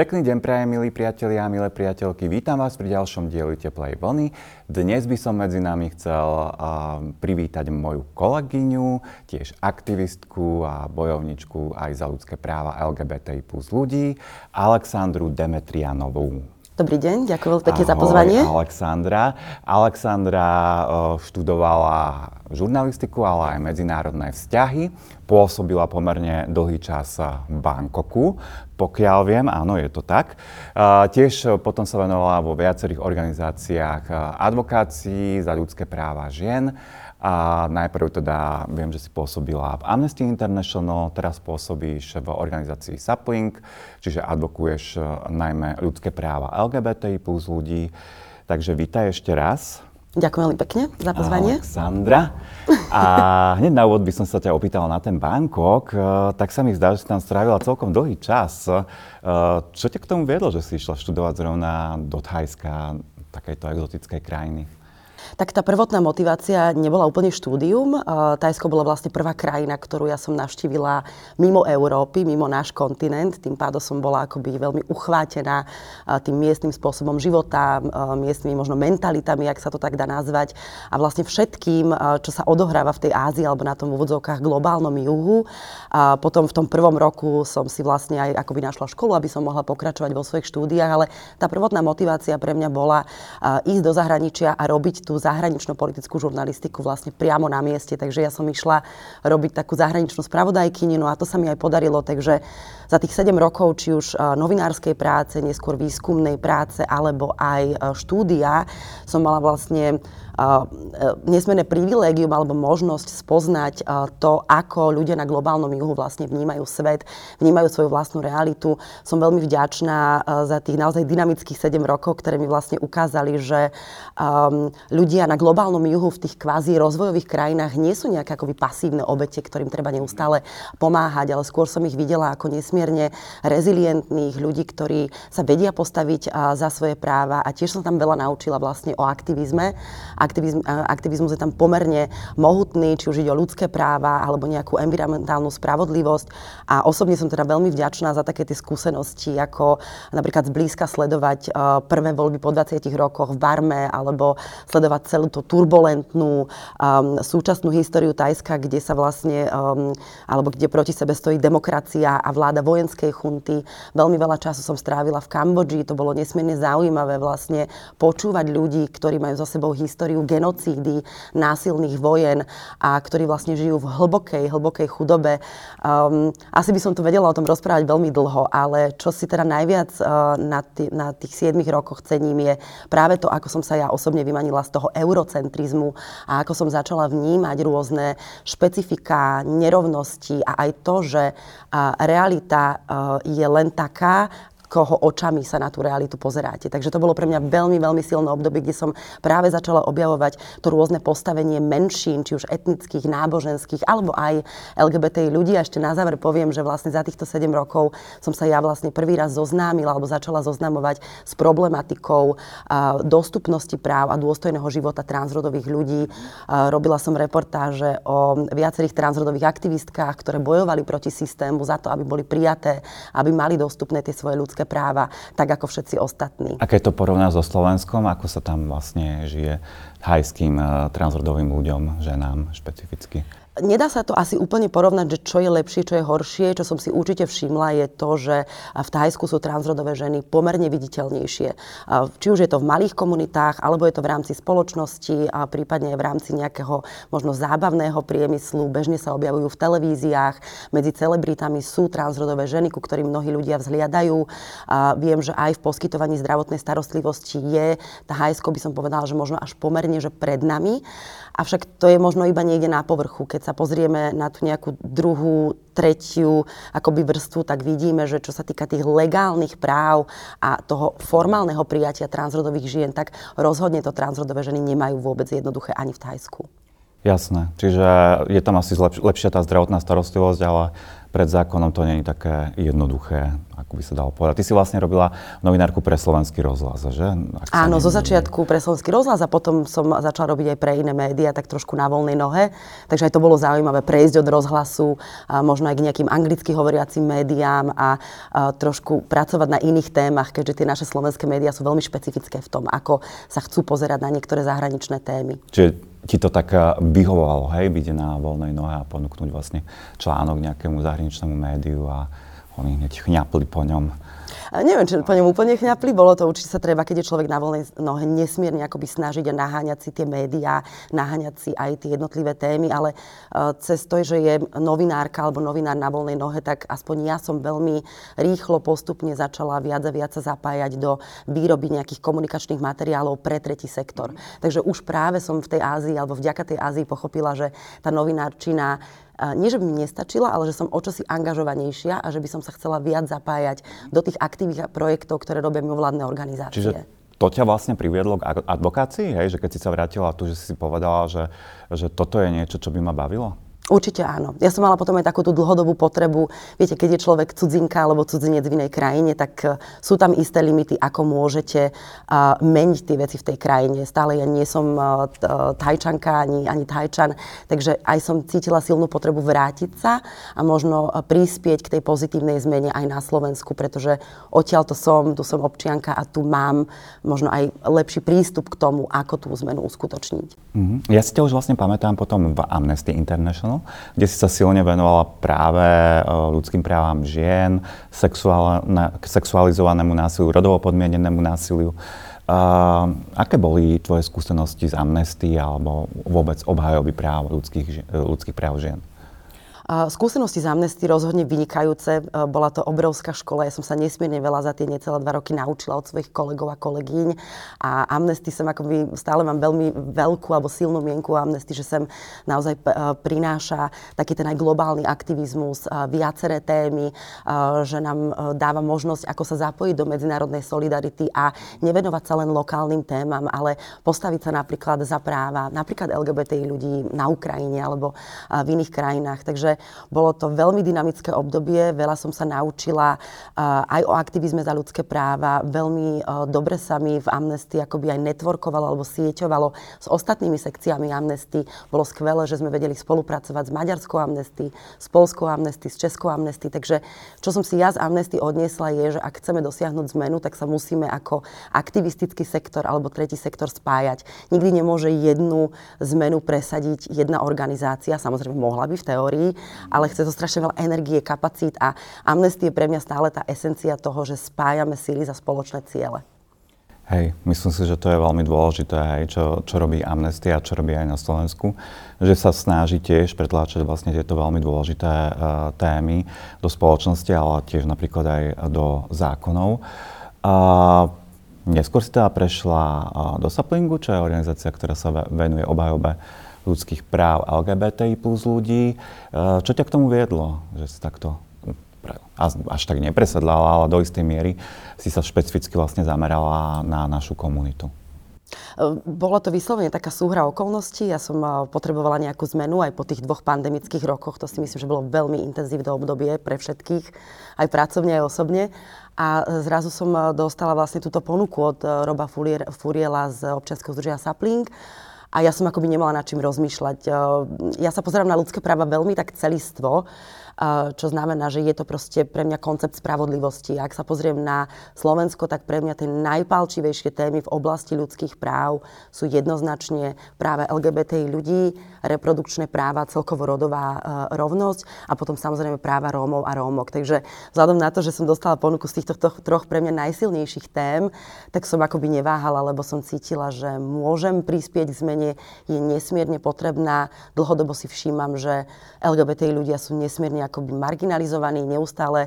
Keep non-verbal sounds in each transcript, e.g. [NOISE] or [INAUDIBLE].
Pekný deň prajem, milí priatelia a milé priateľky. Vítam vás pri ďalšom dieli Teplej vlny. Dnes by som medzi nami chcel uh, privítať moju kolegyňu, tiež aktivistku a bojovničku aj za ľudské práva LGBTI plus ľudí, Alexandru Demetrianovú. Dobrý deň, ďakujem veľmi pekne za pozvanie. Alexandra. Alexandra uh, študovala žurnalistiku, ale aj medzinárodné vzťahy. Pôsobila pomerne dlhý čas v Bangkoku, pokiaľ viem, áno, je to tak. Uh, tiež potom sa venovala vo viacerých organizáciách advokácií za ľudské práva žien a najprv teda viem, že si pôsobila v Amnesty International, teraz pôsobíš v organizácii Sapling, čiže advokuješ e, najmä ľudské práva LGBTI plus ľudí. Takže vítaj ešte raz. Ďakujem veľmi pekne za pozvanie. Sandra. A [LAUGHS] hneď na úvod by som sa ťa opýtala na ten Bangkok. E, tak sa mi zdá, že si tam strávila celkom dlhý čas. E, čo ťa k tomu viedlo, že si išla študovať zrovna do Thajska, takejto exotickej krajiny? Tak tá prvotná motivácia nebola úplne štúdium. Tajsko bola vlastne prvá krajina, ktorú ja som navštívila mimo Európy, mimo náš kontinent. Tým pádom som bola akoby veľmi uchvátená tým miestnym spôsobom života, miestnymi možno mentalitami, ak sa to tak dá nazvať. A vlastne všetkým, čo sa odohráva v tej Ázii alebo na tom úvodzovkách globálnom juhu. A potom v tom prvom roku som si vlastne aj akoby našla školu, aby som mohla pokračovať vo svojich štúdiách, ale tá prvotná motivácia pre mňa bola ísť do zahraničia a robiť tú zahraničnú politickú žurnalistiku vlastne priamo na mieste. Takže ja som išla robiť takú zahraničnú spravodajkyni, no a to sa mi aj podarilo. Takže za tých 7 rokov, či už novinárskej práce, neskôr výskumnej práce, alebo aj štúdia, som mala vlastne nesmierne privilégium alebo možnosť spoznať to, ako ľudia na globálnom juhu vlastne vnímajú svet, vnímajú svoju vlastnú realitu. Som veľmi vďačná za tých naozaj dynamických 7 rokov, ktoré mi vlastne ukázali, že um, ľudia na globálnom juhu v tých kvázi rozvojových krajinách nie sú nejaké akoby pasívne obete, ktorým treba neustále pomáhať, ale skôr som ich videla ako nesmierne rezilientných ľudí, ktorí sa vedia postaviť za svoje práva a tiež som tam veľa naučila vlastne o aktivizme aktivizm, aktivizmus je tam pomerne mohutný, či už ide o ľudské práva alebo nejakú environmentálnu spravodlivosť. A osobne som teda veľmi vďačná za také tie skúsenosti, ako napríklad zblízka sledovať prvé voľby po 20 rokoch v Barme alebo sledovať celú tú turbulentnú um, súčasnú históriu Tajska, kde sa vlastne, um, alebo kde proti sebe stojí demokracia a vláda vojenskej chunty. Veľmi veľa času som strávila v Kambodži, to bolo nesmierne zaujímavé vlastne počúvať ľudí, ktorí majú za sebou históriu históriu genocídy, násilných vojen a ktorí vlastne žijú v hlbokej, hlbokej chudobe. Um, asi by som tu vedela o tom rozprávať veľmi dlho, ale čo si teda najviac uh, na, t- na tých 7 rokoch cením je práve to, ako som sa ja osobne vymanila z toho eurocentrizmu a ako som začala vnímať rôzne špecifika, nerovnosti a aj to, že uh, realita uh, je len taká, koho očami sa na tú realitu pozeráte. Takže to bolo pre mňa veľmi, veľmi silné obdobie, kde som práve začala objavovať to rôzne postavenie menšín, či už etnických, náboženských, alebo aj LGBT ľudí. A ešte na záver poviem, že vlastne za týchto 7 rokov som sa ja vlastne prvý raz zoznámila, alebo začala zoznamovať s problematikou dostupnosti práv a dôstojného života transrodových ľudí. Robila som reportáže o viacerých transrodových aktivistkách, ktoré bojovali proti systému za to, aby boli prijaté, aby mali dostupné tie svoje ľudské ľudské práva, tak ako všetci ostatní. A keď to porovná so Slovenskom, ako sa tam vlastne žije hajským eh, transrodovým ľuďom, ženám špecificky? Nedá sa to asi úplne porovnať, že čo je lepšie, čo je horšie. Čo som si určite všimla je to, že v Thajsku sú transrodové ženy pomerne viditeľnejšie. Či už je to v malých komunitách, alebo je to v rámci spoločnosti, a prípadne aj v rámci nejakého možno zábavného priemyslu. Bežne sa objavujú v televíziách. Medzi celebritami sú transrodové ženy, ku ktorým mnohí ľudia vzhliadajú. A viem, že aj v poskytovaní zdravotnej starostlivosti je Thajsko, by som povedala, že možno až pomerne, že pred nami. Avšak to je možno iba niekde na povrchu. Keď sa pozrieme na tú nejakú druhú, tretiu akoby vrstvu, tak vidíme, že čo sa týka tých legálnych práv a toho formálneho prijatia transrodových žien, tak rozhodne to transrodové ženy nemajú vôbec jednoduché ani v Thajsku. Jasné, čiže je tam asi lepšia tá zdravotná starostlivosť, ale pred zákonom to nie je také jednoduché, ako by sa dalo povedať. Ty si vlastne robila novinárku pre slovenský rozhlas, že? Ak Áno, zo začiatku pre slovenský rozhlas a potom som začala robiť aj pre iné médiá, tak trošku na voľnej nohe. Takže aj to bolo zaujímavé prejsť od rozhlasu, a možno aj k nejakým anglicky hovoriacim médiám a, a trošku pracovať na iných témach, keďže tie naše slovenské médiá sú veľmi špecifické v tom, ako sa chcú pozerať na niektoré zahraničné témy. Čiže ti to tak vyhovovalo, hej, byť na voľnej nohe a ponúknuť vlastne článok nejakému zahraničnému médiu a oni hneď chňapli po ňom. Neviem, či po ňom úplne chňapli, bolo to určite sa treba, keď je človek na voľnej nohe, nesmierne akoby snažiť a naháňať si tie médiá, naháňať si aj tie jednotlivé témy, ale uh, cez to, že je novinárka alebo novinár na voľnej nohe, tak aspoň ja som veľmi rýchlo, postupne začala viac a viac sa zapájať do výroby nejakých komunikačných materiálov pre tretí sektor. Takže už práve som v tej Ázii, alebo vďaka tej Ázii pochopila, že tá novinárčina nie, že by mi nestačila, ale že som o čosi angažovanejšia a že by som sa chcela viac zapájať do tých aktivít a projektov, ktoré robia mimovládne organizácie. Čiže to ťa vlastne priviedlo k advokácii, hej? že keď si sa vrátila tu, že si povedala, že, že toto je niečo, čo by ma bavilo? Určite áno. Ja som mala potom aj takúto dlhodobú potrebu. Viete, keď je človek cudzinka alebo cudzinec v inej krajine, tak uh, sú tam isté limity, ako môžete uh, meniť tie veci v tej krajine. Stále ja nie som uh, tajčanka ani, ani tajčan, takže aj som cítila silnú potrebu vrátiť sa a možno prispieť k tej pozitívnej zmene aj na Slovensku, pretože odtiaľ to som, tu som občianka a tu mám možno aj lepší prístup k tomu, ako tú zmenu uskutočniť. Mm-hmm. Ja si ťa už vlastne pamätám potom v Amnesty International, kde si sa silne venovala práve e, ľudským právam žien, sexualizovanému násiliu, rodovo podmienenému násiliu. Uh, aké boli tvoje skúsenosti z amnesty alebo vôbec obhajoby práv ľudských, ľudských práv žien? Skúsenosti z Amnesty rozhodne vynikajúce. E, bola to obrovská škola. Ja som sa nesmierne veľa za tie necelé dva roky naučila od svojich kolegov a kolegyň. A Amnesty som akoby, stále mám veľmi veľkú alebo silnú mienku Amnesty, že sem naozaj e, prináša taký ten aj globálny aktivizmus, e, viaceré témy, že nám dáva možnosť, ako sa zapojiť do medzinárodnej solidarity a nevenovať sa len lokálnym témam, ale postaviť sa napríklad za práva, napríklad LGBTI ľudí na Ukrajine alebo v iných krajinách. Takže bolo to veľmi dynamické obdobie, veľa som sa naučila aj o aktivizme za ľudské práva. Veľmi dobre sa mi v Amnesty akoby aj networkovalo alebo sieťovalo s ostatnými sekciami Amnesty. Bolo skvelé, že sme vedeli spolupracovať s Maďarskou Amnesty, s Polskou Amnesty, s Českou Amnesty. Takže čo som si ja z Amnesty odniesla je, že ak chceme dosiahnuť zmenu, tak sa musíme ako aktivistický sektor alebo tretí sektor spájať. Nikdy nemôže jednu zmenu presadiť jedna organizácia, samozrejme mohla by v teórii, ale chce to strašne veľa energie, kapacít a Amnesty je pre mňa stále tá esencia toho, že spájame síly za spoločné ciele. Hej, myslím si, že to je veľmi dôležité, hej, čo, čo robí Amnesty a čo robí aj na Slovensku, že sa snaží tiež pretláčať vlastne tieto veľmi dôležité uh, témy do spoločnosti, ale tiež napríklad aj do zákonov. Uh, neskôr si teda prešla uh, do Saplingu, čo je organizácia, ktorá sa venuje obhajobe ľudských práv LGBTI plus ľudí. E, čo ťa k tomu viedlo, že si takto až tak nepresedlala, ale do istej miery si sa špecificky vlastne zamerala na našu komunitu? E, Bolo to vyslovene taká súhra okolností. Ja som e, potrebovala nejakú zmenu aj po tých dvoch pandemických rokoch. To si myslím, že bolo veľmi intenzívne obdobie pre všetkých, aj pracovne, aj osobne. A zrazu som dostala vlastne túto ponuku od Roba Furiela z občianskeho združenia Sapling a ja som akoby nemala nad čím rozmýšľať. Ja sa pozerám na ľudské práva veľmi tak celistvo čo znamená, že je to proste pre mňa koncept spravodlivosti. Ak sa pozriem na Slovensko, tak pre mňa tie najpalčivejšie témy v oblasti ľudských práv sú jednoznačne práve LGBTI ľudí, reprodukčné práva, celkovo rodová e, rovnosť a potom samozrejme práva Rómov a Rómok. Takže vzhľadom na to, že som dostala ponuku z týchto troch pre mňa najsilnejších tém, tak som akoby neváhala, lebo som cítila, že môžem prispieť k zmene, je nesmierne potrebná. Dlhodobo si všímam, že LGBTI ľudia sú nesmierne akoby marginalizovaní, neustále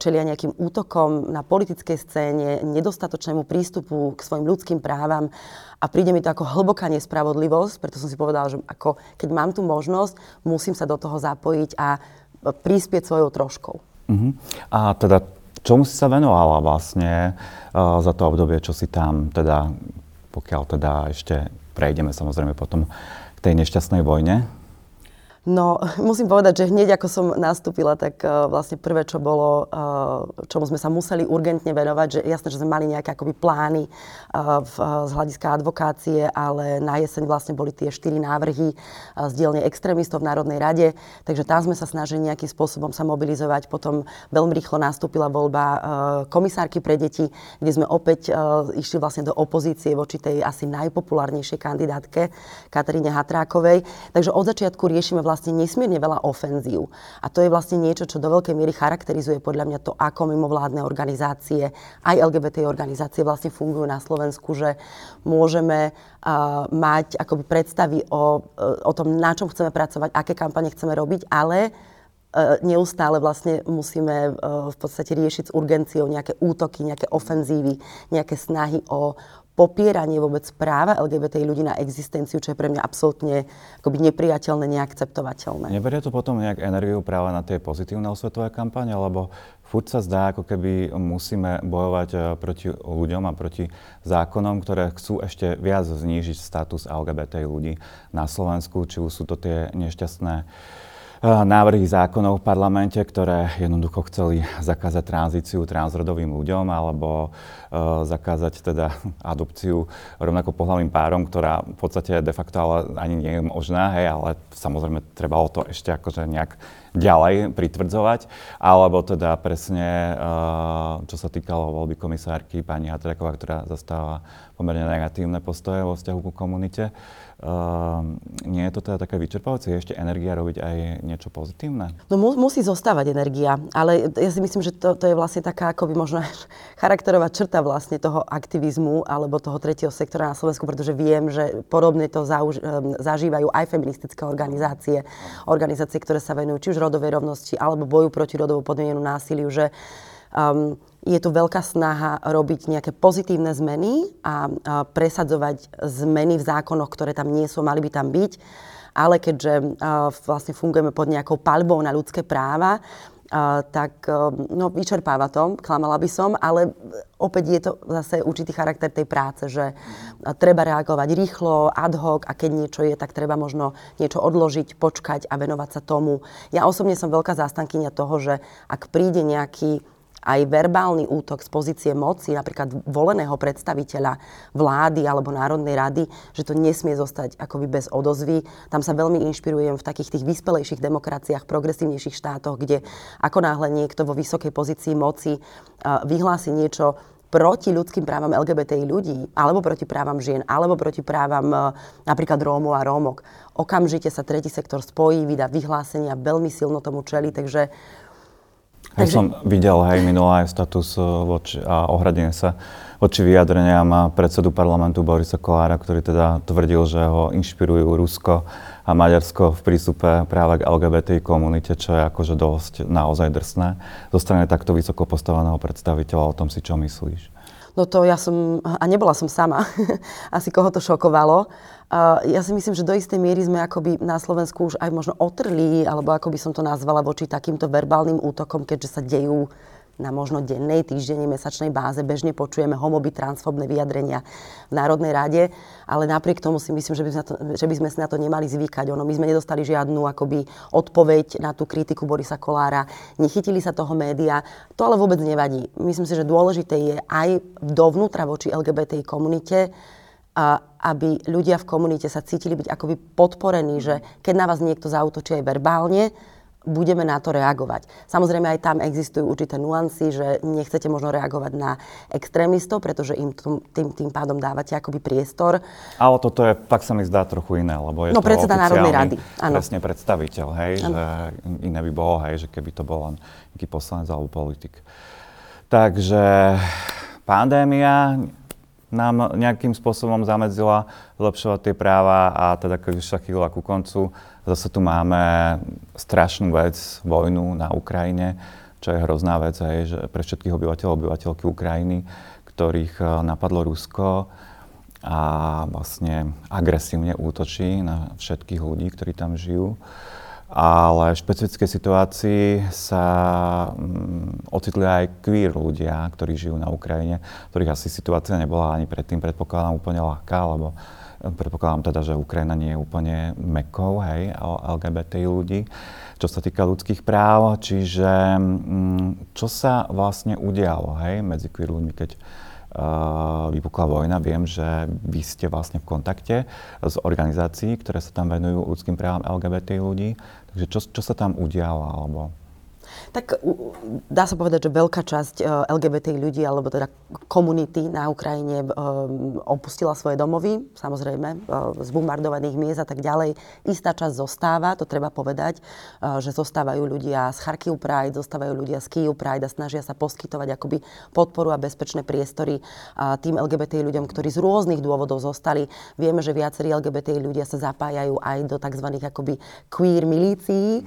čelia nejakým útokom na politickej scéne, nedostatočnému prístupu k svojim ľudským právam a príde mi to ako hlboká nespravodlivosť, preto som si povedala, že ako, keď mám tú možnosť, musím sa do toho zapojiť a prispieť svojou troškou. Uh-huh. A teda čomu si sa venovala vlastne uh, za to obdobie, čo si tam teda, pokiaľ teda ešte prejdeme samozrejme potom k tej nešťastnej vojne? No, [LAUGHS] musím povedať, že hneď ako som nastúpila, tak uh, vlastne prvé, čo bolo, uh, čomu sme sa museli urgentne venovať, že jasné, že sme mali nejaké akoby plány uh, v, uh, z hľadiska advokácie, ale na jeseň vlastne boli tie štyri návrhy uh, z dielne extrémistov v Národnej rade, takže tam sme sa snažili nejakým spôsobom sa mobilizovať. Potom veľmi rýchlo nastúpila voľba uh, komisárky pre deti, kde sme opäť uh, išli vlastne do opozície voči tej asi najpopulárnejšej kandidátke Kataríne Hatrákovej. Takže od začiatku riešime vlastne nesmierne veľa ofenzív. A to je vlastne niečo, čo do veľkej miery charakterizuje podľa mňa to, ako mimovládne organizácie, aj LGBT organizácie vlastne fungujú na Slovensku, že môžeme uh, mať akoby predstavy o, uh, o tom, na čom chceme pracovať, aké kampane chceme robiť, ale neustále vlastne musíme uh, v podstate riešiť s urgenciou nejaké útoky, nejaké ofenzívy, nejaké snahy o popieranie vôbec práva LGBT ľudí na existenciu, čo je pre mňa absolútne akoby nepriateľné, neakceptovateľné. Neberie to potom nejak energiu práve na tie pozitívne osvetové kampane, lebo furt sa zdá, ako keby musíme bojovať eh, proti ľuďom a proti zákonom, ktoré chcú ešte viac znížiť status LGBT ľudí na Slovensku, či už sú to tie nešťastné návrhy zákonov v parlamente, ktoré jednoducho chceli zakázať tranzíciu transrodovým ľuďom alebo uh, zakázať teda [LAUGHS] adopciu rovnako pohľavným párom, ktorá v podstate de facto ale ani nie je možná, hej, ale samozrejme trebalo to ešte akože nejak ďalej pritvrdzovať, alebo teda presne, uh, čo sa týkalo voľby komisárky pani Hatraková, ktorá zastáva pomerne negatívne postoje vo vzťahu ku komunite. Uh, nie je to teda také vyčerpávajúce? Je ešte energia robiť aj niečo pozitívne? No mu, musí zostávať energia, ale ja si myslím, že to, to je vlastne taká akoby možno [LAUGHS] charakterová črta vlastne toho aktivizmu alebo toho tretieho sektora na Slovensku, pretože viem, že podobne to zauž, um, zažívajú aj feministické organizácie, organizácie, ktoré sa venujú či už rodovej rovnosti alebo boju proti rodovo podmienenému násiliu, že um, je tu veľká snaha robiť nejaké pozitívne zmeny a, presadzovať zmeny v zákonoch, ktoré tam nie sú, mali by tam byť. Ale keďže vlastne fungujeme pod nejakou palbou na ľudské práva, tak no, vyčerpáva to, klamala by som, ale opäť je to zase určitý charakter tej práce, že treba reagovať rýchlo, ad hoc a keď niečo je, tak treba možno niečo odložiť, počkať a venovať sa tomu. Ja osobne som veľká zástankyňa toho, že ak príde nejaký aj verbálny útok z pozície moci, napríklad voleného predstaviteľa vlády alebo Národnej rady, že to nesmie zostať akoby bez odozvy. Tam sa veľmi inšpirujem v takých tých vyspelejších demokraciách, progresívnejších štátoch, kde ako náhle niekto vo vysokej pozícii moci vyhlási niečo proti ľudským právam LGBTI ľudí, alebo proti právam žien, alebo proti právam napríklad Rómov a Rómok. Okamžite sa tretí sektor spojí, vydá vyhlásenia, veľmi silno tomu čeli, takže ja Takže... som videl aj minulý status eh, voči, a ohradenie sa voči vyjadreniam predsedu parlamentu Borisa Kolára, ktorý teda tvrdil, že ho inšpirujú Rusko a Maďarsko v prístupe práve k LGBT komunite, čo je akože dosť naozaj drsné. Zo strany takto vysoko postaveného predstaviteľa, o tom si čo myslíš? No to ja som, a nebola som sama, [LAUGHS] asi koho to šokovalo. Uh, ja si myslím, že do istej miery sme akoby na Slovensku už aj možno otrli, alebo ako by som to nazvala, voči takýmto verbálnym útokom, keďže sa dejú na možno dennej, týždennej, mesačnej báze bežne počujeme homoby, transfobné vyjadrenia v Národnej rade, ale napriek tomu si myslím, že by, sme to, že by sme si na to nemali zvykať. Ono, my sme nedostali žiadnu akoby odpoveď na tú kritiku Borisa Kolára, nechytili sa toho média, to ale vôbec nevadí. Myslím si, že dôležité je aj dovnútra voči LGBTI komunite, a aby ľudia v komunite sa cítili byť akoby podporení, že keď na vás niekto zautočí aj verbálne, budeme na to reagovať. Samozrejme aj tam existujú určité nuancy, že nechcete možno reagovať na extrémistov, pretože im tým, tým pádom dávate akoby priestor. Ale toto je, tak sa mi zdá trochu iné, lebo je no, to predseda Národnej rady. Áno. Presne predstaviteľ, hej, ano. že iné by bolo, hej, že keby to bol len nejaký poslanec alebo politik. Takže pandémia nám nejakým spôsobom zamedzila zlepšovať tie práva a teda keď už sa chýla ku koncu, Zase tu máme strašnú vec, vojnu na Ukrajine, čo je hrozná vec aj že pre všetkých obyvateľov, obyvateľky Ukrajiny, ktorých eh, napadlo Rusko a vlastne agresívne útočí na všetkých ľudí, ktorí tam žijú. Ale v špecifickej situácii sa mm, ocitli aj queer ľudia, ktorí žijú na Ukrajine, ktorých asi situácia nebola ani predtým, predpokladám, úplne ľahká, lebo Predpokladám teda, že Ukrajina nie je úplne mekou, hej, LGBT ľudí, čo sa týka ľudských práv. Čiže mm, čo sa vlastne udialo, hej, medzi queer ľuďmi, keď uh, vypukla vojna. Viem, že vy ste vlastne v kontakte s organizácií, ktoré sa tam venujú ľudským právam LGBT ľudí. Takže čo, čo sa tam udialo, alebo tak dá sa povedať, že veľká časť e, LGBT ľudí, alebo teda komunity na Ukrajine e, opustila svoje domovy, samozrejme, e, z bombardovaných miest a tak ďalej. Istá časť zostáva, to treba povedať, že zostávajú ľudia z Charkiv Pride, zostávajú ľudia z Kyiv Pride a snažia sa poskytovať akoby podporu a bezpečné priestory tým LGBT ľuďom, ktorí z rôznych dôvodov zostali. Vieme, že viacerí LGBT ľudia sa zapájajú aj do tzv. akoby queer milícií.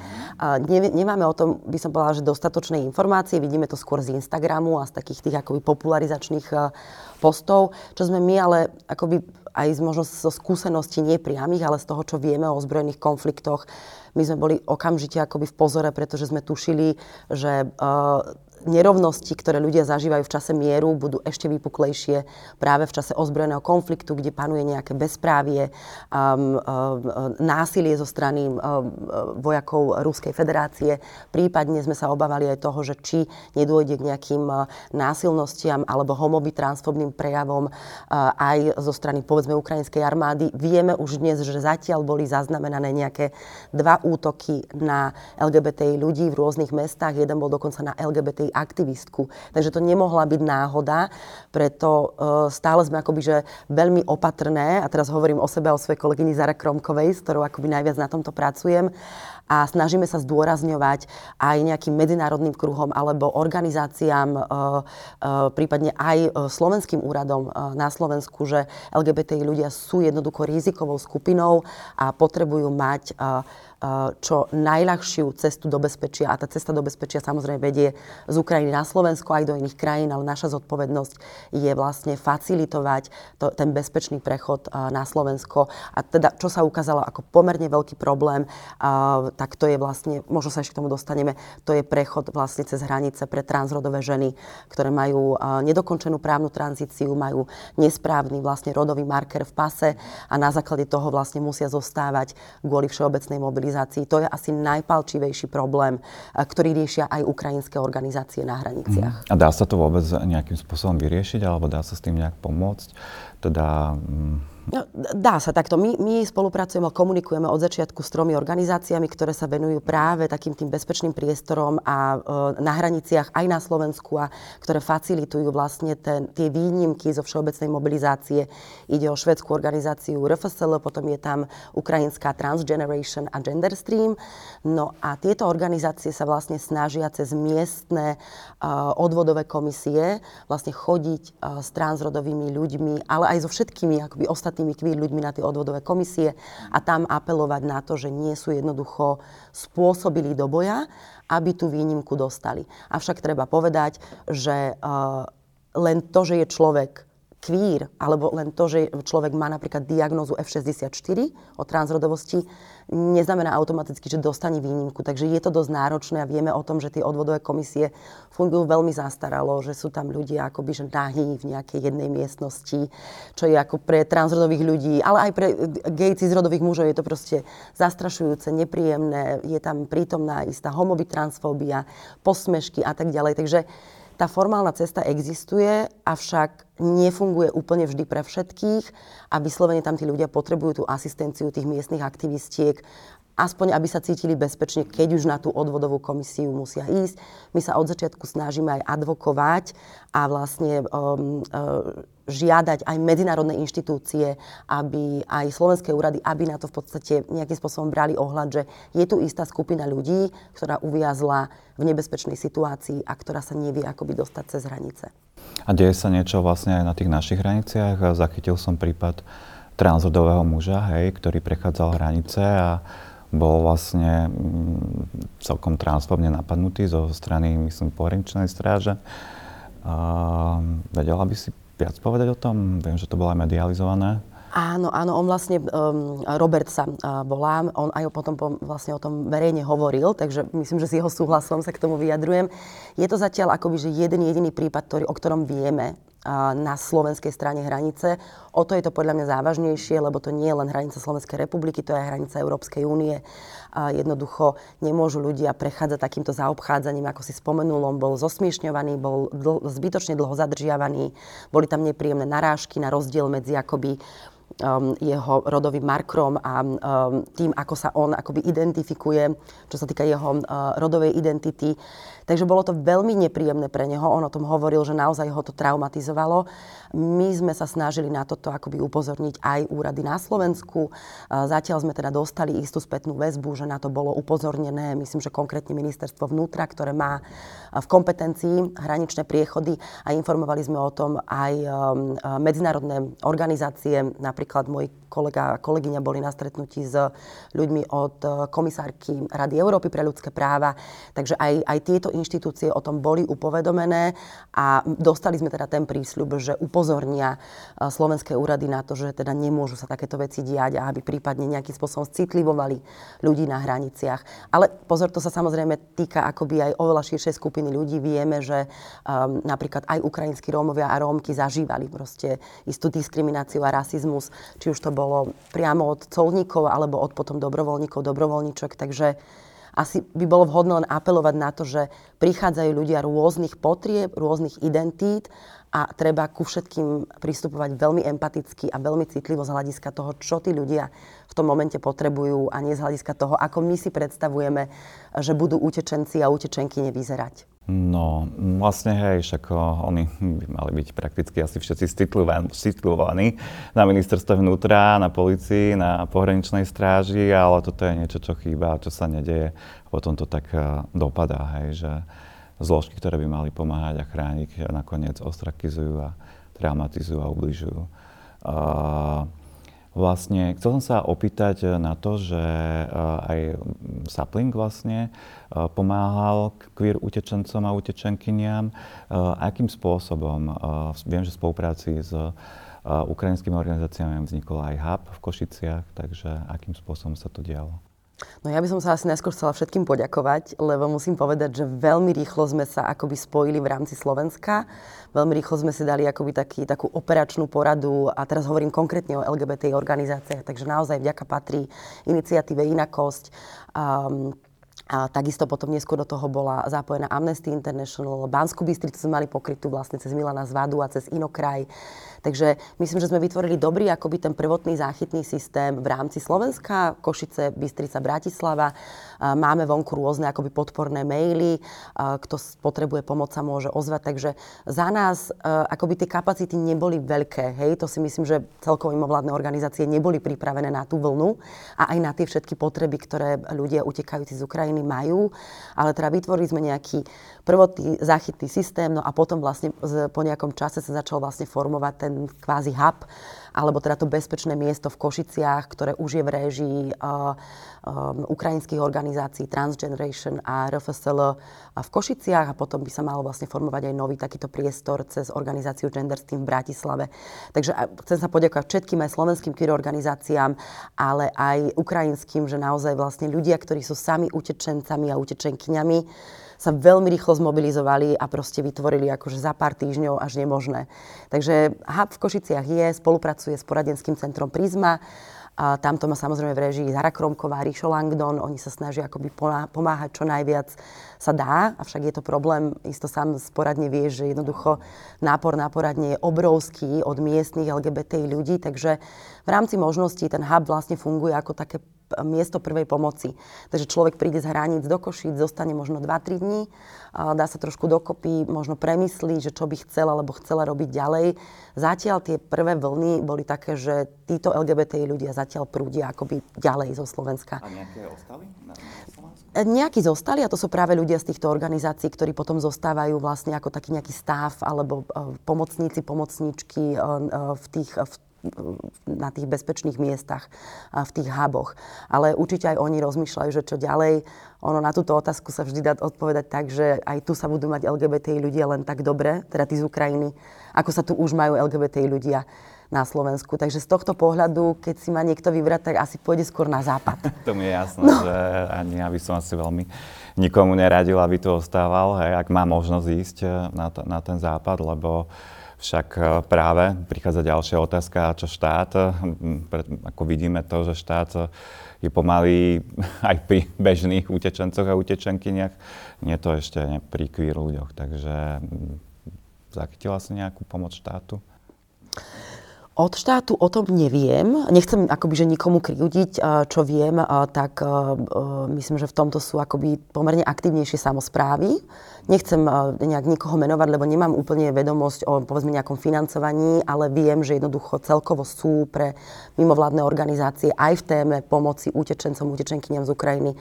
Nemáme o tom, by som povedala, že dostatočné informácie. Vidíme to skôr z Instagramu a z takých tých akoby popularizačných eh, postov, čo sme my ale akoby aj z možno zo skúseností nepriamých, ale z toho, čo vieme o ozbrojených konfliktoch, my sme boli okamžite akoby v pozore, pretože sme tušili, že uh, nerovnosti, ktoré ľudia zažívajú v čase mieru, budú ešte vypuklejšie práve v čase ozbrojeného konfliktu, kde panuje nejaké bezprávie, um, um, násilie zo strany um, vojakov Ruskej federácie. Prípadne sme sa obávali aj toho, že či nedôjde k nejakým uh, násilnostiam alebo homoby transfobným prejavom uh, aj zo strany povedzme ukrajinskej armády. Vieme už dnes, že zatiaľ boli zaznamenané nejaké dva útoky na LGBTI ľudí v rôznych mestách. Jeden bol dokonca na LGBTI aktivistku. Takže to nemohla byť náhoda, preto uh, stále sme akoby že veľmi opatrné, a teraz hovorím o sebe a o svojej kolegyni Zara Kromkovej, s ktorou akoby najviac na tomto pracujem, a snažíme sa zdôrazňovať aj nejakým medzinárodným kruhom alebo organizáciám, uh, uh, prípadne aj slovenským úradom na Slovensku, že LGBTI ľudia sú jednoducho rizikovou skupinou a potrebujú mať čo najľahšiu cestu do bezpečia. A tá cesta do bezpečia samozrejme vedie z Ukrajiny na Slovensko aj do iných krajín, ale naša zodpovednosť je vlastne facilitovať to, ten bezpečný prechod na Slovensko. A teda, čo sa ukázalo ako pomerne veľký problém, tak to je vlastne, možno sa ešte k tomu dostaneme, to je prechod vlastne cez hranice pre transrodové ženy, ktoré majú nedokončenú právnu tranzíciu, majú nesprávny vlastne rodový marker v pase a na základe toho vlastne musia zostávať kvôli všeobecnej mobilizácii organizácií. To je asi najpalčivejší problém, eh, ktorý riešia aj ukrajinské organizácie na hraniciach. A dá sa to vôbec nejakým spôsobom vyriešiť, alebo dá sa s tým nejak pomôcť? Teda, mm, No, dá sa takto. My, my spolupracujeme a komunikujeme od začiatku s tromi organizáciami, ktoré sa venujú práve takým tým bezpečným priestorom a e, na hraniciach aj na Slovensku a ktoré facilitujú vlastne ten, tie výnimky zo všeobecnej mobilizácie. Ide o švedskú organizáciu RFSL, potom je tam ukrajinská Transgeneration a Gender Stream. No a tieto organizácie sa vlastne snažia cez miestne e, odvodové komisie vlastne chodiť e, s transrodovými ľuďmi, ale aj so všetkými akoby ostatnými ostatnými queer ľuďmi na tie odvodové komisie a tam apelovať na to, že nie sú jednoducho spôsobili do boja, aby tú výnimku dostali. Avšak treba povedať, že uh, len to, že je človek queer, alebo len to, že človek má napríklad diagnózu F64 o transrodovosti, neznamená automaticky, že dostane výnimku. Takže je to dosť náročné a vieme o tom, že tie odvodové komisie fungujú veľmi zastaralo, že sú tam ľudia akoby že nahý v nejakej jednej miestnosti, čo je ako pre transrodových ľudí, ale aj pre gay cisrodových mužov je to proste zastrašujúce, nepríjemné, je tam prítomná istá homoby transfóbia, posmešky a tak ďalej. Takže tá formálna cesta existuje, avšak nefunguje úplne vždy pre všetkých a vyslovene tam tí ľudia potrebujú tú asistenciu tých miestnych aktivistiek, aspoň aby sa cítili bezpečne, keď už na tú odvodovú komisiu musia ísť. My sa od začiatku snažíme aj advokovať a vlastne um, uh, žiadať aj medzinárodné inštitúcie, aby aj slovenské úrady, aby na to v podstate nejakým spôsobom brali ohľad, že je tu istá skupina ľudí, ktorá uviazla v nebezpečnej situácii a ktorá sa nevie akoby dostať cez hranice. A deje sa niečo vlastne aj na tých našich hraniciach? Zachytil som prípad transrodového muža, hej, ktorý prechádzal hranice a bol vlastne mm, celkom transformne napadnutý zo strany, myslím, pohraničnej stráže. A vedela by si viac povedať o tom? Viem, že to bolo aj medializované. Áno, áno, on vlastne, um, Robert sa uh, volá, on aj potom po, vlastne o tom verejne hovoril, takže myslím, že s jeho súhlasom sa k tomu vyjadrujem. Je to zatiaľ akoby, že jeden jediný prípad, ktorý, o ktorom vieme, na slovenskej strane hranice. O to je to podľa mňa závažnejšie, lebo to nie je len hranica Slovenskej republiky, to je aj hranica Európskej únie. Jednoducho nemôžu ľudia prechádzať takýmto zaobchádzaním, ako si spomenul, on bol zosmiešňovaný, bol dl- zbytočne dlho zadržiavaný, boli tam nepríjemné narážky na rozdiel medzi akoby um, jeho rodovým markrom a um, tým, ako sa on akoby identifikuje, čo sa týka jeho uh, rodovej identity. Takže bolo to veľmi nepríjemné pre neho. On o tom hovoril, že naozaj ho to traumatizovalo. My sme sa snažili na toto akoby upozorniť aj úrady na Slovensku. Zatiaľ sme teda dostali istú spätnú väzbu, že na to bolo upozornené, myslím, že konkrétne ministerstvo vnútra, ktoré má v kompetencii hraničné priechody a informovali sme o tom aj um, medzinárodné organizácie, napríklad môj kolega a kolegyňa boli na stretnutí s ľuďmi od uh, komisárky Rady Európy pre ľudské práva. Takže aj, aj tieto inštitúcie o tom boli upovedomené a dostali sme teda ten prísľub, že upozornia uh, slovenské úrady na to, že teda nemôžu sa takéto veci diať a aby prípadne nejakým spôsobom citlivovali ľudí na hraniciach. Ale pozor, to sa samozrejme týka akoby aj oveľa širšej skupiny ľudí. Vieme, že um, napríklad aj ukrajinskí Rómovia a Rómky zažívali proste istú diskrimináciu a rasizmus, či už to bolo priamo od colníkov alebo od potom dobrovoľníkov, dobrovoľníčok. Takže asi by bolo vhodné len apelovať na to, že prichádzajú ľudia rôznych potrieb, rôznych identít a treba ku všetkým pristupovať veľmi empaticky a veľmi citlivo z hľadiska toho, čo tí ľudia v tom momente potrebujú a nie z hľadiska toho, ako my si predstavujeme, že budú utečenci a utečenky nevyzerať. No, vlastne hej, však oni by mali byť prakticky asi všetci citlovaní na ministerstve vnútra, na policii, na pohraničnej stráži, ale toto je niečo, čo chýba, čo sa nedeje. Potom to tak dopadá, hej, že zložky, ktoré by mali pomáhať a chrániť, nakoniec ostrakizujú a traumatizujú a ubližujú. Uh, vlastne chcel som sa opýtať na to, že uh, aj Sapling vlastne uh, pomáhal queer utečencom a utečenkyniam. Akým spôsobom? Viem, že v spolupráci s ukrajinskými organizáciami vznikol aj hub v Košiciach, takže akým spôsobom sa to dialo? No ja by som sa asi najskôr chcela všetkým poďakovať, lebo musím povedať, že veľmi rýchlo sme sa akoby spojili v rámci Slovenska. Veľmi rýchlo sme si dali akoby taký, takú operačnú poradu a teraz hovorím konkrétne o LGBT organizáciách, takže naozaj vďaka patrí iniciatíve Inakosť. Um, a takisto potom neskôr do toho bola zapojená Amnesty International, Banskú Bystricu sme mali pokrytú vlastne cez Milana Zvadu a cez Inokraj. Takže myslím, že sme vytvorili dobrý akoby ten prvotný záchytný systém v rámci Slovenska, Košice, Bystrica, Bratislava. Máme vonku rôzne akoby podporné maily, kto potrebuje pomoc sa môže ozvať. Takže za nás akoby tie kapacity neboli veľké. Hej? To si myslím, že celkovo mimovládne organizácie neboli pripravené na tú vlnu a aj na tie všetky potreby, ktoré ľudia utekajúci z Ukrajiny majú. Ale teda vytvorili sme nejaký prvotný záchytný systém, no a potom vlastne po nejakom čase sa začal vlastne formovať ten kvázi hub, alebo teda to bezpečné miesto v Košiciach, ktoré už je v réžii uh, um, ukrajinských organizácií Transgeneration a RFSL v Košiciach a potom by sa malo vlastne formovať aj nový takýto priestor cez organizáciu Gender Team v Bratislave. Takže chcem sa poďakovať všetkým aj slovenským queer organizáciám, ale aj ukrajinským, že naozaj vlastne ľudia, ktorí sú sami utečencami a utečenkyňami, sa veľmi rýchlo zmobilizovali a proste vytvorili akože za pár týždňov až nemožné. Takže hub v Košiciach je, spolupracuje s poradenským centrom Prisma, a tamto má samozrejme v režii Zara Kromková, Rišo Langdon. Oni sa snažia akoby pomáhať čo najviac sa dá, avšak je to problém, isto sám sporadne vie, že jednoducho nápor na poradne je obrovský od miestnych LGBT ľudí, takže v rámci možností ten hub vlastne funguje ako také miesto prvej pomoci. Takže človek príde z hraníc do Košíc, zostane možno 2-3 dní, dá sa trošku dokopy, možno premyslí, že čo by chcela alebo chcela robiť ďalej. Zatiaľ tie prvé vlny boli také, že títo LGBT ľudia zatiaľ prúdia akoby ďalej zo Slovenska. A nejaké ostali? Na, Nejakí zostali a to sú práve ľudia z týchto organizácií, ktorí potom zostávajú vlastne ako taký nejaký stav alebo uh, pomocníci, pomocníčky uh, v tých, v na tých bezpečných miestach, v tých huboch. Ale určite aj oni rozmýšľajú, že čo ďalej. Ono na túto otázku sa vždy dá odpovedať tak, že aj tu sa budú mať LGBTI ľudia len tak dobre, teda tí z Ukrajiny, ako sa tu už majú LGBTI ľudia na Slovensku. Takže z tohto pohľadu, keď si má niekto vybrať, tak asi pôjde skôr na západ. [LAUGHS] to mi je jasné, no. že ani ja by som asi veľmi nikomu neradil, aby tu ostával, hej, ak má možnosť ísť na, t- na ten západ, lebo Však e, práve prichádza ďalšia otázka, čo štát. Ako vidíme to, že štát je pomalý [LAUGHS] aj pri bežných utečencoch a utečenkyniach. Nie to ešte pri queer ľuďoch. Takže zachytila si nejakú pomoc štátu? Od štátu o tom neviem. Nechcem akoby, že nikomu krivdiť, čo viem, tak myslím, že v tomto sú akoby pomerne aktívnejšie samozprávy. Nechcem nejak nikoho menovať, lebo nemám úplne vedomosť o povedzme nejakom financovaní, ale viem, že jednoducho celkovo sú pre mimovládne organizácie aj v téme pomoci utečencom, utečenkyniam z Ukrajiny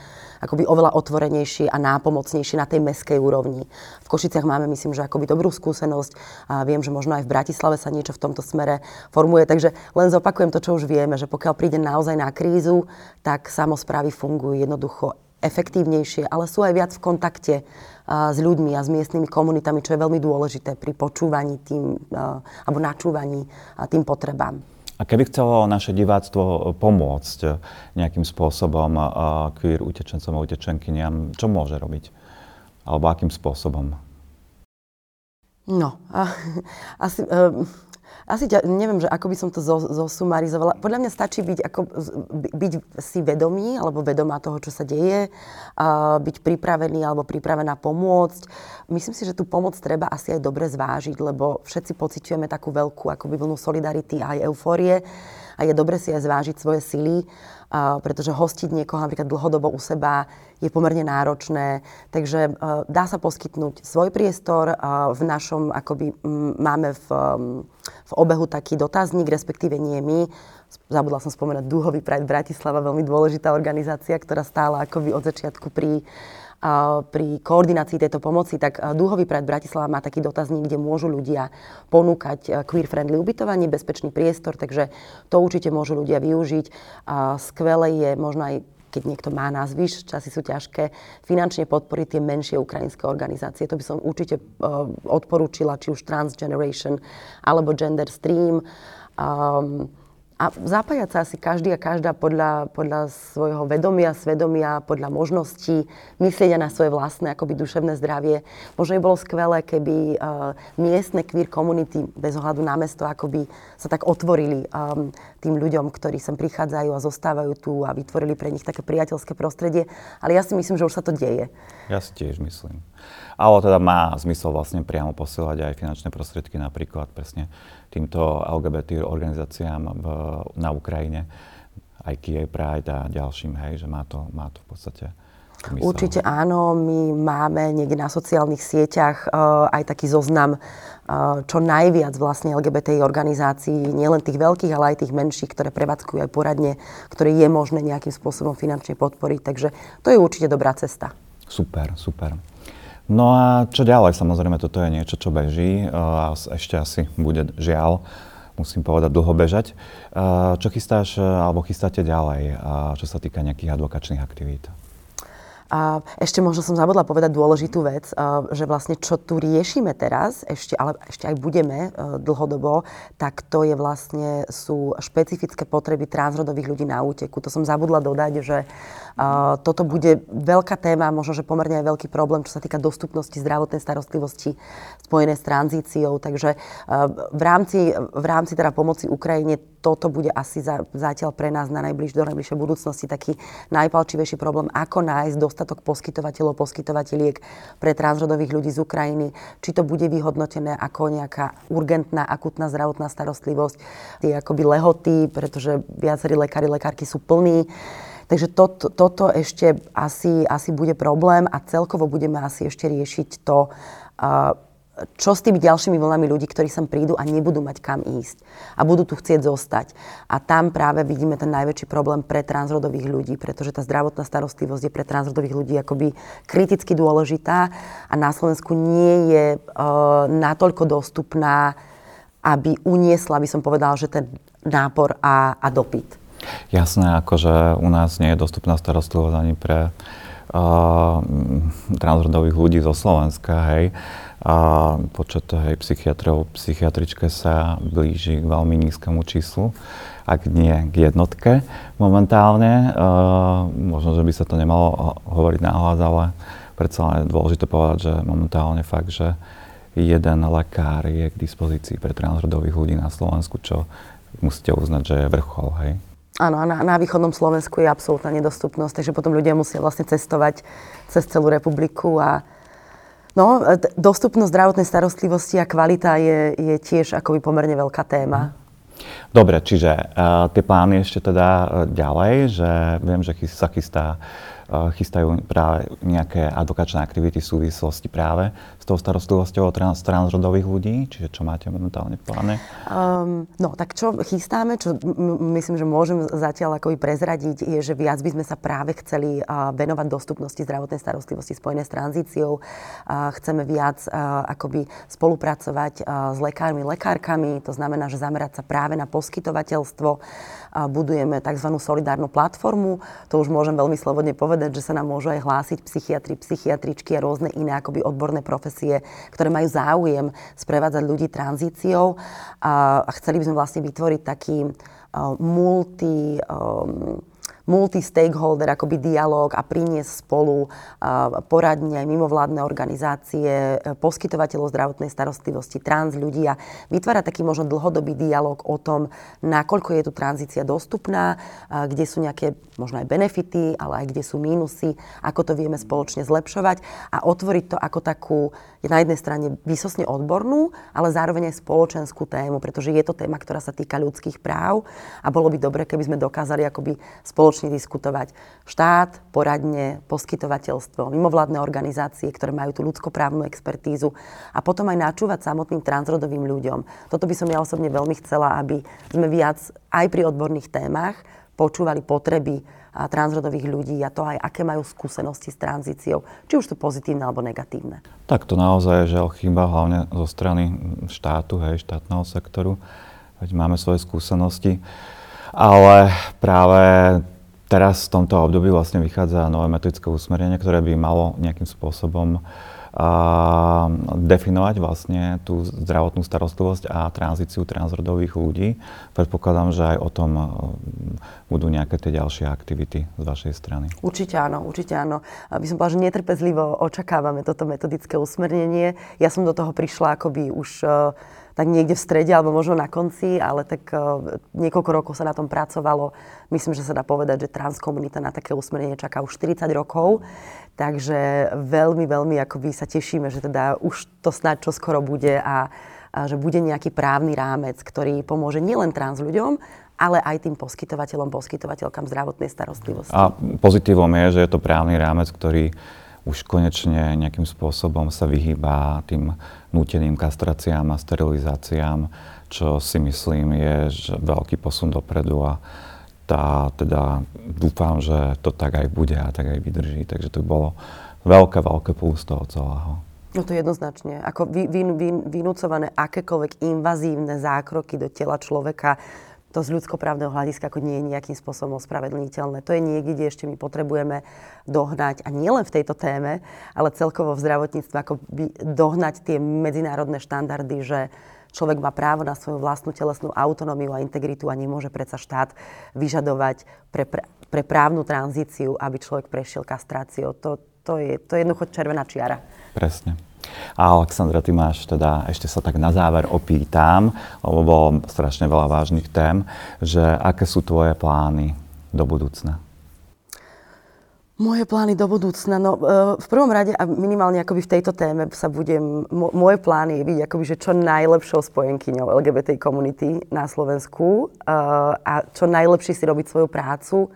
akoby oveľa otvorenejšie a nápomocnejšie na tej meskej úrovni. V Košiciach máme, myslím, že akoby dobrú skúsenosť a viem, že možno aj v Bratislave sa niečo v tomto smere formuje. Takže len zopakujem to, čo už vieme, že pokiaľ príde naozaj na krízu, tak samozprávy fungujú jednoducho efektívnejšie, ale sú aj viac v kontakte s ľuďmi a s miestnymi komunitami, čo je veľmi dôležité pri počúvaní tým, alebo načúvaní tým potrebám. A keby chcelo naše diváctvo pomôcť nejakým spôsobom queer utečencom a utečenkyniam, čo môže robiť? Alebo akým spôsobom? No, [LAUGHS] asi... Uh, asi ťa, neviem, že ako by som to zosumarizovala. Podľa mňa stačí byť, ako, byť si vedomý alebo vedomá toho, čo sa deje, a byť pripravený alebo pripravená pomôcť. Myslím si, že tú pomoc treba asi aj dobre zvážiť, lebo všetci pociťujeme takú veľkú akoby vlnu solidarity a aj eufórie a je dobre si aj zvážiť svoje sily pretože hostiť niekoho napríklad dlhodobo u seba je pomerne náročné. Takže dá sa poskytnúť svoj priestor. V našom, akoby máme v, v obehu taký dotazník, respektíve nie my, zabudla som spomenúť Dúhový Pride Bratislava, veľmi dôležitá organizácia, ktorá stála akoby od začiatku pri pri koordinácii tejto pomoci, tak Dúhový Pride Bratislava má taký dotazník, kde môžu ľudia ponúkať queer-friendly ubytovanie, bezpečný priestor, takže to určite môžu ľudia využiť. Skvelé je možno aj keď niekto má nás vyš, časy sú ťažké, finančne podporiť tie menšie ukrajinské organizácie. To by som určite odporúčila, či už Transgeneration alebo Gender Stream. Um, a zapájať sa asi každý a každá podľa, podľa svojho vedomia, svedomia, podľa možností, myslieť na svoje vlastné akoby duševné zdravie. Možno by bolo skvelé, keby uh, miestne queer komunity, bez ohľadu na mesto, akoby sa tak otvorili um, tým ľuďom, ktorí sem prichádzajú a zostávajú tu a vytvorili pre nich také priateľské prostredie. Ale ja si myslím, že už sa to deje. Ja si tiež myslím. Ale teda má zmysel vlastne priamo posielať aj finančné prostriedky napríklad presne týmto LGBT organizáciám v, na Ukrajine, aj Kiev Pride a ďalším, hej, že má to, má to v podstate Mysel. Určite áno, my máme niekde na sociálnych sieťach uh, aj taký zoznam uh, čo najviac vlastne LGBTI organizácií, nielen tých veľkých, ale aj tých menších, ktoré prevádzkujú aj poradne, ktoré je možné nejakým spôsobom finančne podporiť. Takže to je určite dobrá cesta. Super, super. No a čo ďalej? Samozrejme, toto je niečo, čo beží a ešte asi bude žiaľ, musím povedať, dlho bežať. Čo chystáš alebo chystáte ďalej, čo sa týka nejakých advokačných aktivít? A ešte možno som zabudla povedať dôležitú vec, že vlastne čo tu riešime teraz, ešte, ale ešte aj budeme e, dlhodobo, tak to je vlastne, sú špecifické potreby transrodových ľudí na úteku. To som zabudla dodať, že toto bude veľká téma, možno, že pomerne aj veľký problém, čo sa týka dostupnosti zdravotnej starostlivosti spojené s tranzíciou. Takže v rámci, v rámci teda pomoci Ukrajine toto bude asi za, zatiaľ pre nás na najbliž, do najbližšej budúcnosti taký najpalčivejší problém, ako nájsť dostatok poskytovateľov, poskytovateľiek pre transrodových ľudí z Ukrajiny, či to bude vyhodnotené ako nejaká urgentná, akutná zdravotná starostlivosť, tie akoby lehoty, pretože viacerí lekári, lekárky sú plní. Takže to, to, toto ešte asi, asi bude problém a celkovo budeme asi ešte riešiť to, uh, čo s tými ďalšími vlnami ľudí, ktorí sem prídu a nebudú mať kam ísť a budú tu chcieť zostať. A tam práve vidíme ten najväčší problém pre transrodových ľudí, pretože tá zdravotná starostlivosť je pre transrodových ľudí akoby kriticky dôležitá a na Slovensku nie je uh, natoľko dostupná, aby uniesla, by som povedala, že ten nápor a, a dopyt. Jasné, akože u nás nie je dostupná starostlivosť ani pre uh, transrodových ľudí zo Slovenska, hej. A počet hej, psychiatrov, psychiatričke sa blíži k veľmi nízkemu číslu, ak nie k jednotke momentálne. Uh, možno, že by sa to nemalo hovoriť náhľad, ale predsa len je dôležité povedať, že momentálne fakt, že jeden lekár je k dispozícii pre transrodových ľudí na Slovensku, čo musíte uznať, že je vrchol, hej? Áno, na, na východnom Slovensku je absolútna nedostupnosť, takže potom ľudia musia vlastne cestovať cez celú republiku a no, dostupnosť zdravotnej starostlivosti a kvalita je, je tiež akoby pomerne veľká téma. Dobre, čiže uh, tie plány ešte teda uh, ďalej, že viem, že sa chystá chystajú práve nejaké advokačné aktivity v súvislosti práve s tou starostlivosťou o trans, transrodových ľudí? Čiže čo máte momentálne v pláne? Um, no, tak čo chystáme, čo m- myslím, že môžem zatiaľ ako prezradiť, je, že viac by sme sa práve chceli uh, venovať dostupnosti zdravotnej starostlivosti spojené s tranzíciou. Uh, chceme viac uh, akoby spolupracovať uh, s lekármi, lekárkami, to znamená, že zamerať sa práve na poskytovateľstvo. Budujeme tzv. solidárnu platformu, to už môžem veľmi slobodne povedať, že sa nám môžu aj hlásiť psychiatri, psychiatričky a rôzne iné akoby odborné profesie, ktoré majú záujem sprevádzať ľudí tranzíciou. A, chceli by sme vlastne vytvoriť taký multi... Um, multi-stakeholder akoby dialog a priniesť spolu poradne aj mimovládne organizácie, e, poskytovateľov zdravotnej starostlivosti, trans ľudí a vytvárať taký možno dlhodobý dialog o tom, nakoľko je tu tranzícia dostupná, kde sú nejaké možno aj benefity, ale aj kde sú mínusy, ako to vieme spoločne zlepšovať a otvoriť to ako takú na jednej strane vysosne odbornú, ale zároveň aj spoločenskú tému, pretože je to téma, ktorá sa týka ľudských práv a bolo by dobre, keby sme dokázali akoby spoločne spoločne diskutovať. Štát, poradne, poskytovateľstvo, mimovládne organizácie, ktoré majú tú ľudskoprávnu expertízu a potom aj načúvať samotným transrodovým ľuďom. Toto by som ja osobne veľmi chcela, aby sme viac aj pri odborných témach počúvali potreby a transrodových ľudí a to aj, aké majú skúsenosti s tranzíciou, či už sú pozitívne alebo negatívne. Tak to naozaj je žiaľ chyba hlavne zo strany štátu, hej, štátneho sektoru, veď máme svoje skúsenosti. Ale práve teraz v tomto období vlastne vychádza nové metodické usmerenie, ktoré by malo nejakým spôsobom a definovať vlastne tú zdravotnú starostlivosť a tranzíciu transrodových ľudí. Predpokladám, že aj o tom budú nejaké tie ďalšie aktivity z vašej strany. Určite áno, určite áno. By som povedala, že netrpezlivo očakávame toto metodické usmernenie. Ja som do toho prišla akoby už tak niekde v strede alebo možno na konci, ale tak uh, niekoľko rokov sa na tom pracovalo. Myslím, že sa dá povedať, že transkomunita na také usmerenie čaká už 40 rokov. Takže veľmi, veľmi akoby sa tešíme, že teda už to snáď čo skoro bude a, a že bude nejaký právny rámec, ktorý pomôže nielen trans ľuďom, ale aj tým poskytovateľom, poskytovateľkám zdravotnej starostlivosti. A pozitívom je, že je to právny rámec, ktorý už konečne nejakým spôsobom sa vyhýba tým núteným kastraciám a sterilizáciám, čo si myslím je že veľký posun dopredu a tá, teda dúfam, že to tak aj bude a tak aj vydrží. Takže to by bolo veľké, veľké plus toho celého. No to jednoznačne. Ako vy, vy, vy, vynúcované akékoľvek invazívne zákroky do tela človeka, to z ľudskoprávneho hľadiska ako nie je nejakým spôsobom ospravedlniteľné. To je niekde, kde ešte my potrebujeme dohnať, a nielen v tejto téme, ale celkovo v zdravotníctve, ako by dohnať tie medzinárodné štandardy, že človek má právo na svoju vlastnú telesnú autonómiu a integritu a nemôže predsa štát vyžadovať pre, pre, pre právnu tranzíciu, aby človek prešiel kastráciou. To, to, je, to je jednoducho červená čiara. Presne. A Alexandra, ty máš teda, ešte sa tak na záver opýtam, lebo bolo strašne veľa vážnych tém, že aké sú tvoje plány do budúcna? Moje plány do budúcna, no e, v prvom rade a minimálne akoby v tejto téme sa budem, moje plány je byť akoby, že čo najlepšou spojenkyňou LGBT komunity na Slovensku e, a čo najlepšie si robiť svoju prácu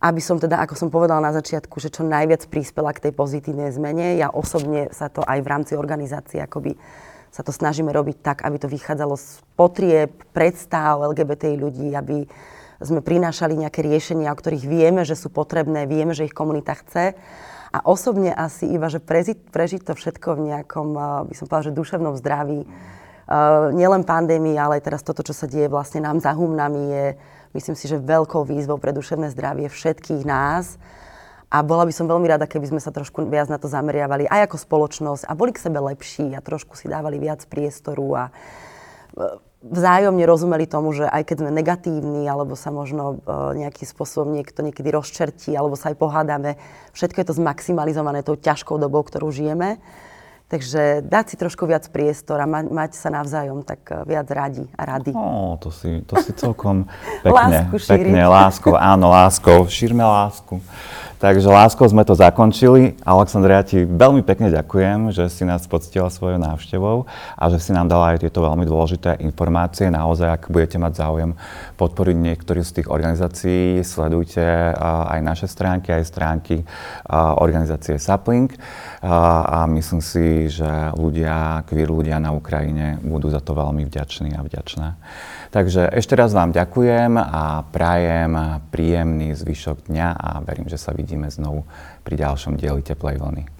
aby som teda, ako som povedala na začiatku, že čo najviac prispela k tej pozitívnej zmene. Ja osobne sa to aj v rámci organizácie akoby sa to snažíme robiť tak, aby to vychádzalo z potrieb, predstav LGBT ľudí, aby sme prinášali nejaké riešenia, o ktorých vieme, že sú potrebné, vieme, že ich komunita chce. A osobne asi iba, že prežiť, prežiť to všetko v nejakom, eh, by som povedala, že duševnom zdraví. Uh, nielen pandémii, ale aj teraz toto, čo sa deje vlastne nám za humnami, je myslím si, že veľkou výzvou pre duševné zdravie všetkých nás. A bola by som veľmi rada, keby sme sa trošku viac na to zameriavali aj ako spoločnosť a boli k sebe lepší a trošku si dávali viac priestoru a e, vzájomne rozumeli tomu, že aj keď sme negatívni, alebo sa možno e, nejakým spôsobom niekto niekedy rozčertí, alebo sa aj pohádame, všetko je to zmaximalizované tou ťažkou dobou, ktorú žijeme. Takže dať si trošku viac priestor a ma, mať sa navzájom tak eh, viac radi a rady. Ó, to si, to si celkom [LAUGHS] pekne, Lásku šíriť. pekne, láskou, áno, láskou, šírme lásku. Takže láskou sme to zakončili. Alexandra, ja ti veľmi pekne ďakujem, že si nás poctila svojou návštevou a že si nám dala aj tieto veľmi dôležité informácie. Naozaj, ak budete mať záujem podporiť niektorú z tých organizácií, sledujte aj naše stránky, aj stránky organizácie Sapling. A, a myslím si, že ľudia, queer ľudia na Ukrajine budú za to veľmi vďační a vďačné. Takže ešte raz vám ďakujem a prajem príjemný zvyšok dňa a verím, že sa vidíme znovu pri ďalšom dieli Teplej vlny.